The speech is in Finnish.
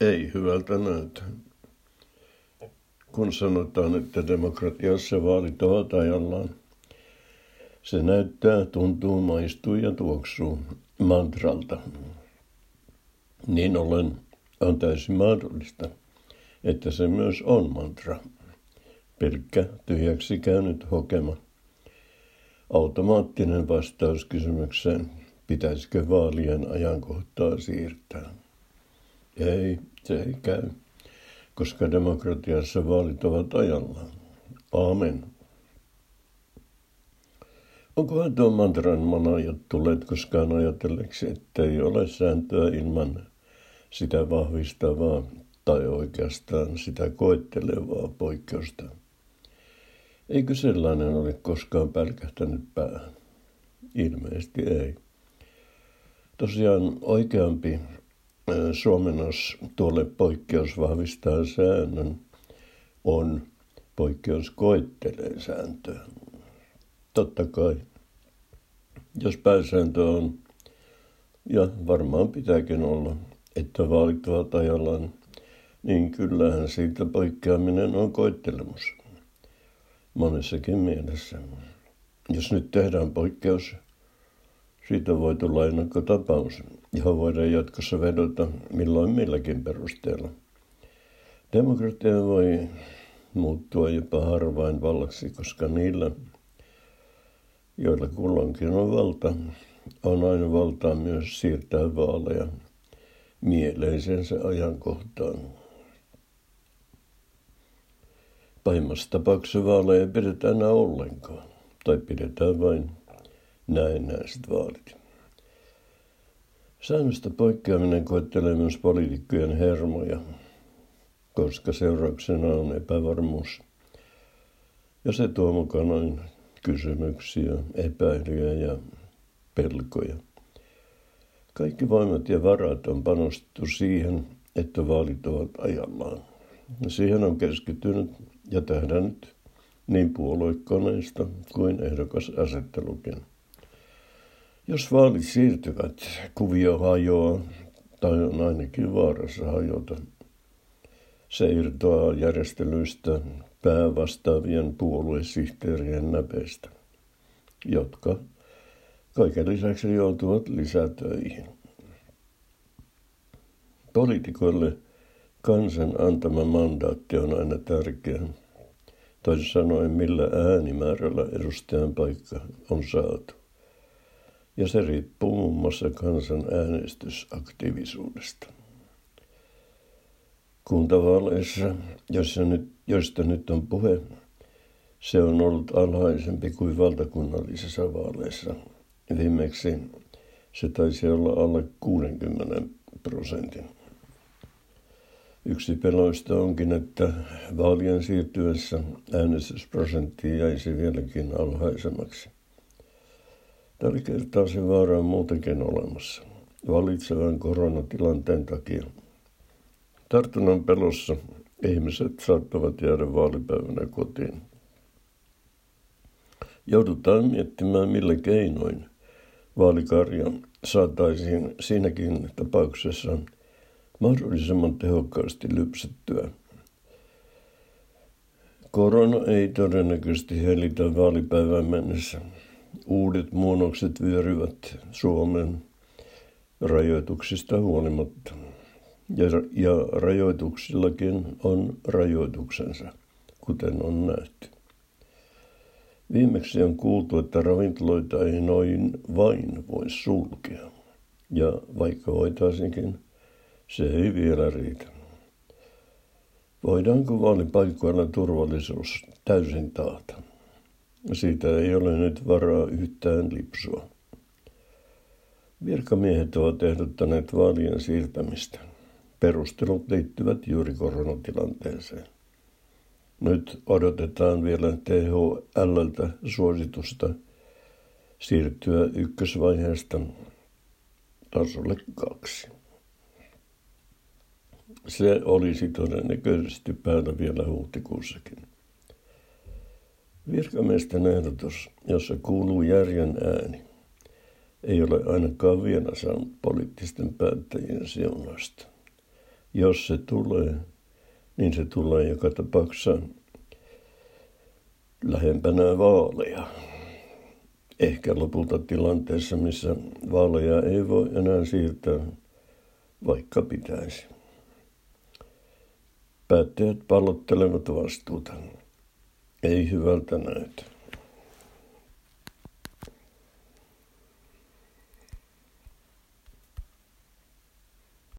Ei hyvältä näytä. Kun sanotaan, että demokratiassa vaalit ajallaan, se näyttää, tuntuu, maistuu ja tuoksuu mantralta. Niin ollen on täysin mahdollista, että se myös on mantra. Pelkkä tyhjäksi käynyt hokema. Automaattinen vastaus kysymykseen, pitäisikö vaalien ajankohtaa siirtää. Ei, se ei käy, koska demokratiassa vaalit ovat ajallaan. Aamen. Onkohan tuo mantran manajat tulleet koskaan ajatelleeksi, että ei ole sääntöä ilman sitä vahvistavaa tai oikeastaan sitä koettelevaa poikkeusta? Eikö sellainen ole koskaan pälkähtänyt päähän? Ilmeisesti ei. Tosiaan oikeampi suomennos tuolle poikkeus vahvistaa säännön on poikkeus koettelee sääntöä. Totta kai, jos pääsääntö on, ja varmaan pitääkin olla, että vaalit ovat ajallaan, niin kyllähän siitä poikkeaminen on koettelemus. Monessakin mielessä. Jos nyt tehdään poikkeus, siitä voi tulla ennakkotapaus, johon voidaan jatkossa vedota milloin milläkin perusteella. Demokratia voi muuttua jopa harvain vallaksi, koska niillä, joilla kulloinkin on valta, on aina valtaa myös siirtää vaaleja mieleisensä ajankohtaan. Pahimmassa tapauksessa vaaleja pidetään enää ollenkaan, tai pidetään vain näennäiset vaalit. Säännöstä poikkeaminen koettelee myös poliitikkojen hermoja, koska seurauksena on epävarmuus. Ja se tuo mukanaan kysymyksiä, epäilyjä ja pelkoja. Kaikki voimat ja varat on panostettu siihen, että vaalit ovat ajallaan. Siihen on keskittynyt ja tähdännyt niin puoluekoneista kuin ehdokasasettelukin. Jos vaalit siirtyvät, kuvio hajoaa tai on ainakin vaarassa hajota. Se irtoaa järjestelyistä päävastaavien puoluesihteerien näpeistä, jotka kaiken lisäksi joutuvat lisätöihin. Poliitikoille kansan antama mandaatti on aina tärkeä. Toisin sanoen, millä äänimäärällä edustajan paikka on saatu ja se riippuu muun muassa kansan äänestysaktiivisuudesta. Kuntavaaleissa, joissa nyt, joista nyt on puhe, se on ollut alhaisempi kuin valtakunnallisissa vaaleissa. Viimeksi se taisi olla alle 60 prosentin. Yksi peloista onkin, että vaalien siirtyessä äänestysprosentti jäisi vieläkin alhaisemmaksi. Tällä kertaa se vaara on muutenkin olemassa valitsevan koronatilanteen takia. Tartunnan pelossa ihmiset saattavat jäädä vaalipäivänä kotiin. Joudutaan miettimään, millä keinoin vaalikarja saataisiin siinäkin tapauksessa mahdollisimman tehokkaasti lypsettyä. Korona ei todennäköisesti hellitä vaalipäivän mennessä. Uudet muonnokset vyöryvät Suomen rajoituksista huolimatta. Ja, ja rajoituksillakin on rajoituksensa, kuten on nähty. Viimeksi on kuultu, että ravintoloita ei noin vain voi sulkea. Ja vaikka voitaisinkin, se ei vielä riitä. Voidaanko vaalipaikoilla turvallisuus täysin taata? Siitä ei ole nyt varaa yhtään lipsua. Virkamiehet ovat ehdottaneet vaalien siirtämistä. Perustelut liittyvät juuri koronatilanteeseen. Nyt odotetaan vielä THLltä suositusta siirtyä ykkösvaiheesta tasolle kaksi. Se olisi todennäköisesti päällä vielä huhtikuussakin. Virkamiesten ehdotus, jossa kuuluu järjen ääni, ei ole ainakaan vielä saanut poliittisten päättäjien siunasta. Jos se tulee, niin se tulee joka tapauksessa lähempänä vaaleja. Ehkä lopulta tilanteessa, missä vaaleja ei voi enää siirtää, vaikka pitäisi. Päättäjät pallottelevat vastuuta. Ei hyvältä näytä.